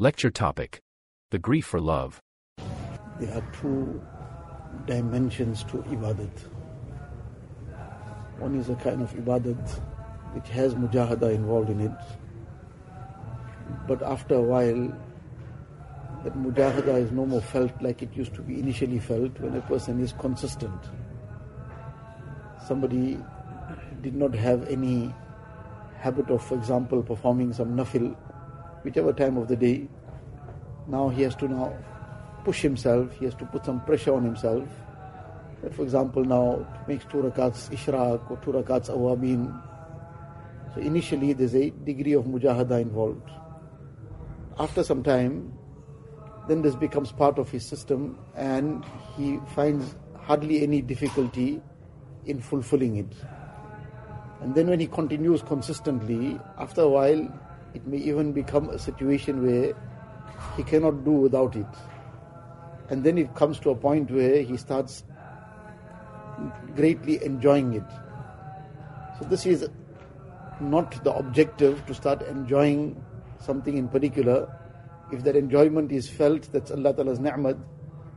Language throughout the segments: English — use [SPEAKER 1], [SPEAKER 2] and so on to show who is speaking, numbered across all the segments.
[SPEAKER 1] Lecture topic The Grief for Love.
[SPEAKER 2] There are two dimensions to ibadat. One is a kind of ibadat which has mujahada involved in it. But after a while, that mujahada is no more felt like it used to be initially felt when a person is consistent. Somebody did not have any habit of, for example, performing some nafil, whichever time of the day. Now he has to now push himself, he has to put some pressure on himself. That for example now makes two rakats ishraq or two rakats awabin. So initially there's a degree of mujahada involved. After some time, then this becomes part of his system and he finds hardly any difficulty in fulfilling it. And then when he continues consistently, after a while, it may even become a situation where he cannot do without it. And then it comes to a point where he starts greatly enjoying it. So this is not the objective to start enjoying something in particular. If that enjoyment is felt, that's Allah Ta'ala's ni'mat,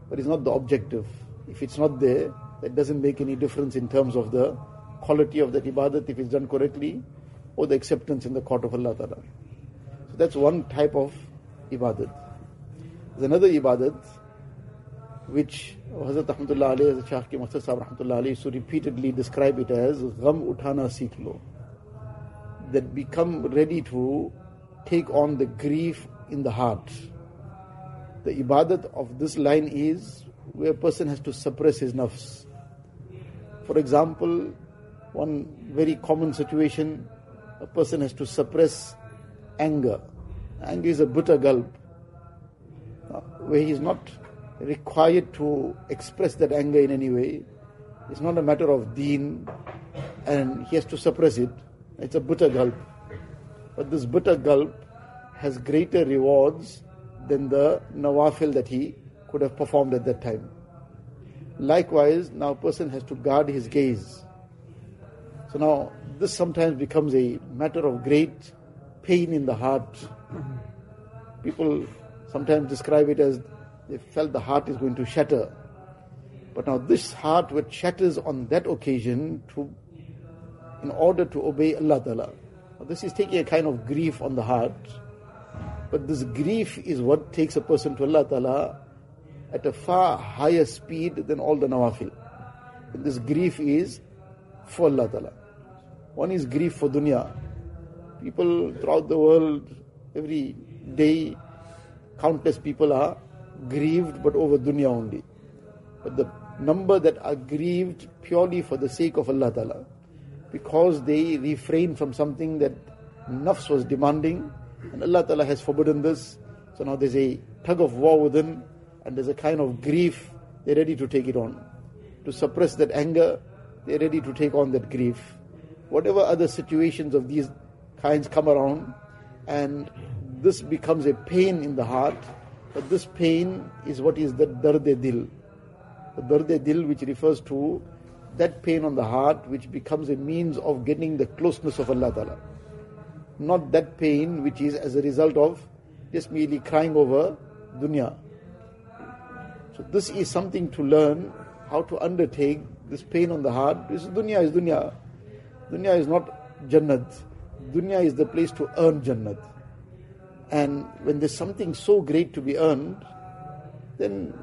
[SPEAKER 2] but it's not the objective. If it's not there, that doesn't make any difference in terms of the quality of that ibadat if it's done correctly or the acceptance in the court of Allah Ta'ala. So that's one type of ibadat. There's another ibadat which Hazrat Ahmadullah Ali, as Shah Hakeem Akhtar Sahib Rahmatullah Ali used to repeatedly describe it as Gham Uthana Seekh Lo. That become ready to take on the grief in the heart. The ibadat of this line is where a person has to suppress his nafs. For example, one very common situation, a person has to suppress anger. Anger is a bitter gulp, where he is not required to express that anger in any way. It's not a matter of deen, and he has to suppress it. It's a bitter gulp. But this bitter gulp has greater rewards than the nawafil that he could have performed at that time. Likewise, now a person has to guard his gaze. So now this sometimes becomes a matter of great pain in the heart. People sometimes describe it as they felt the heart is going to shatter. But now this heart which shatters on that occasion to in order to obey Allah Ta'ala. This is taking a kind of grief on the heart. But this grief is what takes a person to Allah Ta'ala at a far higher speed than all the nawafil. And this grief is for Allah Ta'ala. One is grief for dunya. People throughout the world, every day, countless people are grieved but over dunya only. But the number that are grieved purely for the sake of Allah Ta'ala, because they refrain from something that nafs was demanding, and Allah Ta'ala has forbidden this. So now there's a tug of war within, and there's a kind of grief, they're ready to take it on. To suppress that anger, they're ready to take on that grief whatever other situations of these kinds come around, and this becomes a pain in the heart. But this pain is what is the darde dil. The darde dil, which refers to that pain on the heart, which becomes a means of getting the closeness of Allah Ta'ala. Not that pain which is as a result of just merely crying over dunya. So this is something to learn how to undertake this pain on the heart. This is dunya is dunya. Dunya is not Jannat. Dunya is the place to earn Jannat. And when there's something so great to be earned, then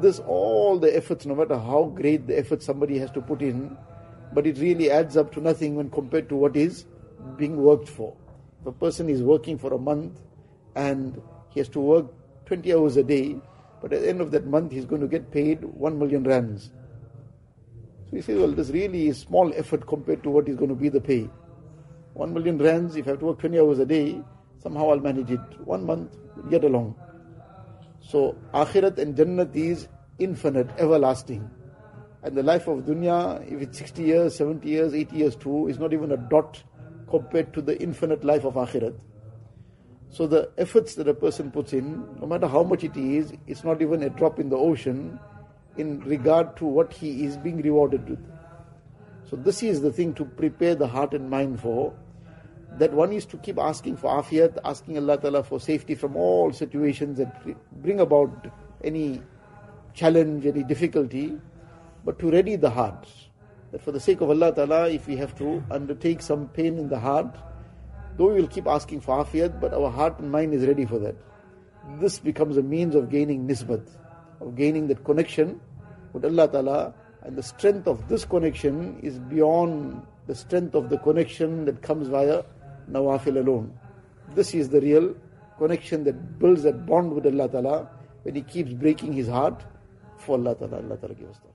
[SPEAKER 2] this all the efforts, no matter how great the effort somebody has to put in, but it really adds up to nothing when compared to what is being worked for. If a person is working for a month and he has to work 20 hours a day, but at the end of that month he's going to get paid 1 million rands. So he says, well, this really is small effort compared to what is going to be the pay. One million rands, if I have to work 20 hours a day, somehow I'll manage it. One month, get along. So, Akhirat and Jannat is infinite, everlasting. And the life of dunya, if it's 60 years, 70 years, 80 years too, is not even a dot compared to the infinite life of Akhirat. So the efforts that a person puts in, no matter how much it is, it's not even a drop in the ocean in regard to what he is being rewarded with. So this is the thing to prepare the heart and mind for. that one is to keep asking for afiyat, asking Allah Ta'ala for safety from all situations that bring about any challenge, any difficulty, but to ready the heart. That for the sake of Allah Ta'ala, if we have to undertake some pain in the heart, though we will keep asking for afiyat, but our heart and mind is ready for that. This becomes a means of gaining nisbat, of gaining that connection with Allah Ta'ala, and the strength of this connection is beyond the strength of the connection that comes via nawafil alone. This is the real connection that builds that bond with Allah Ta'ala when he keeps breaking his heart for Allah Ta'ala. Allah Ta'ala give us that.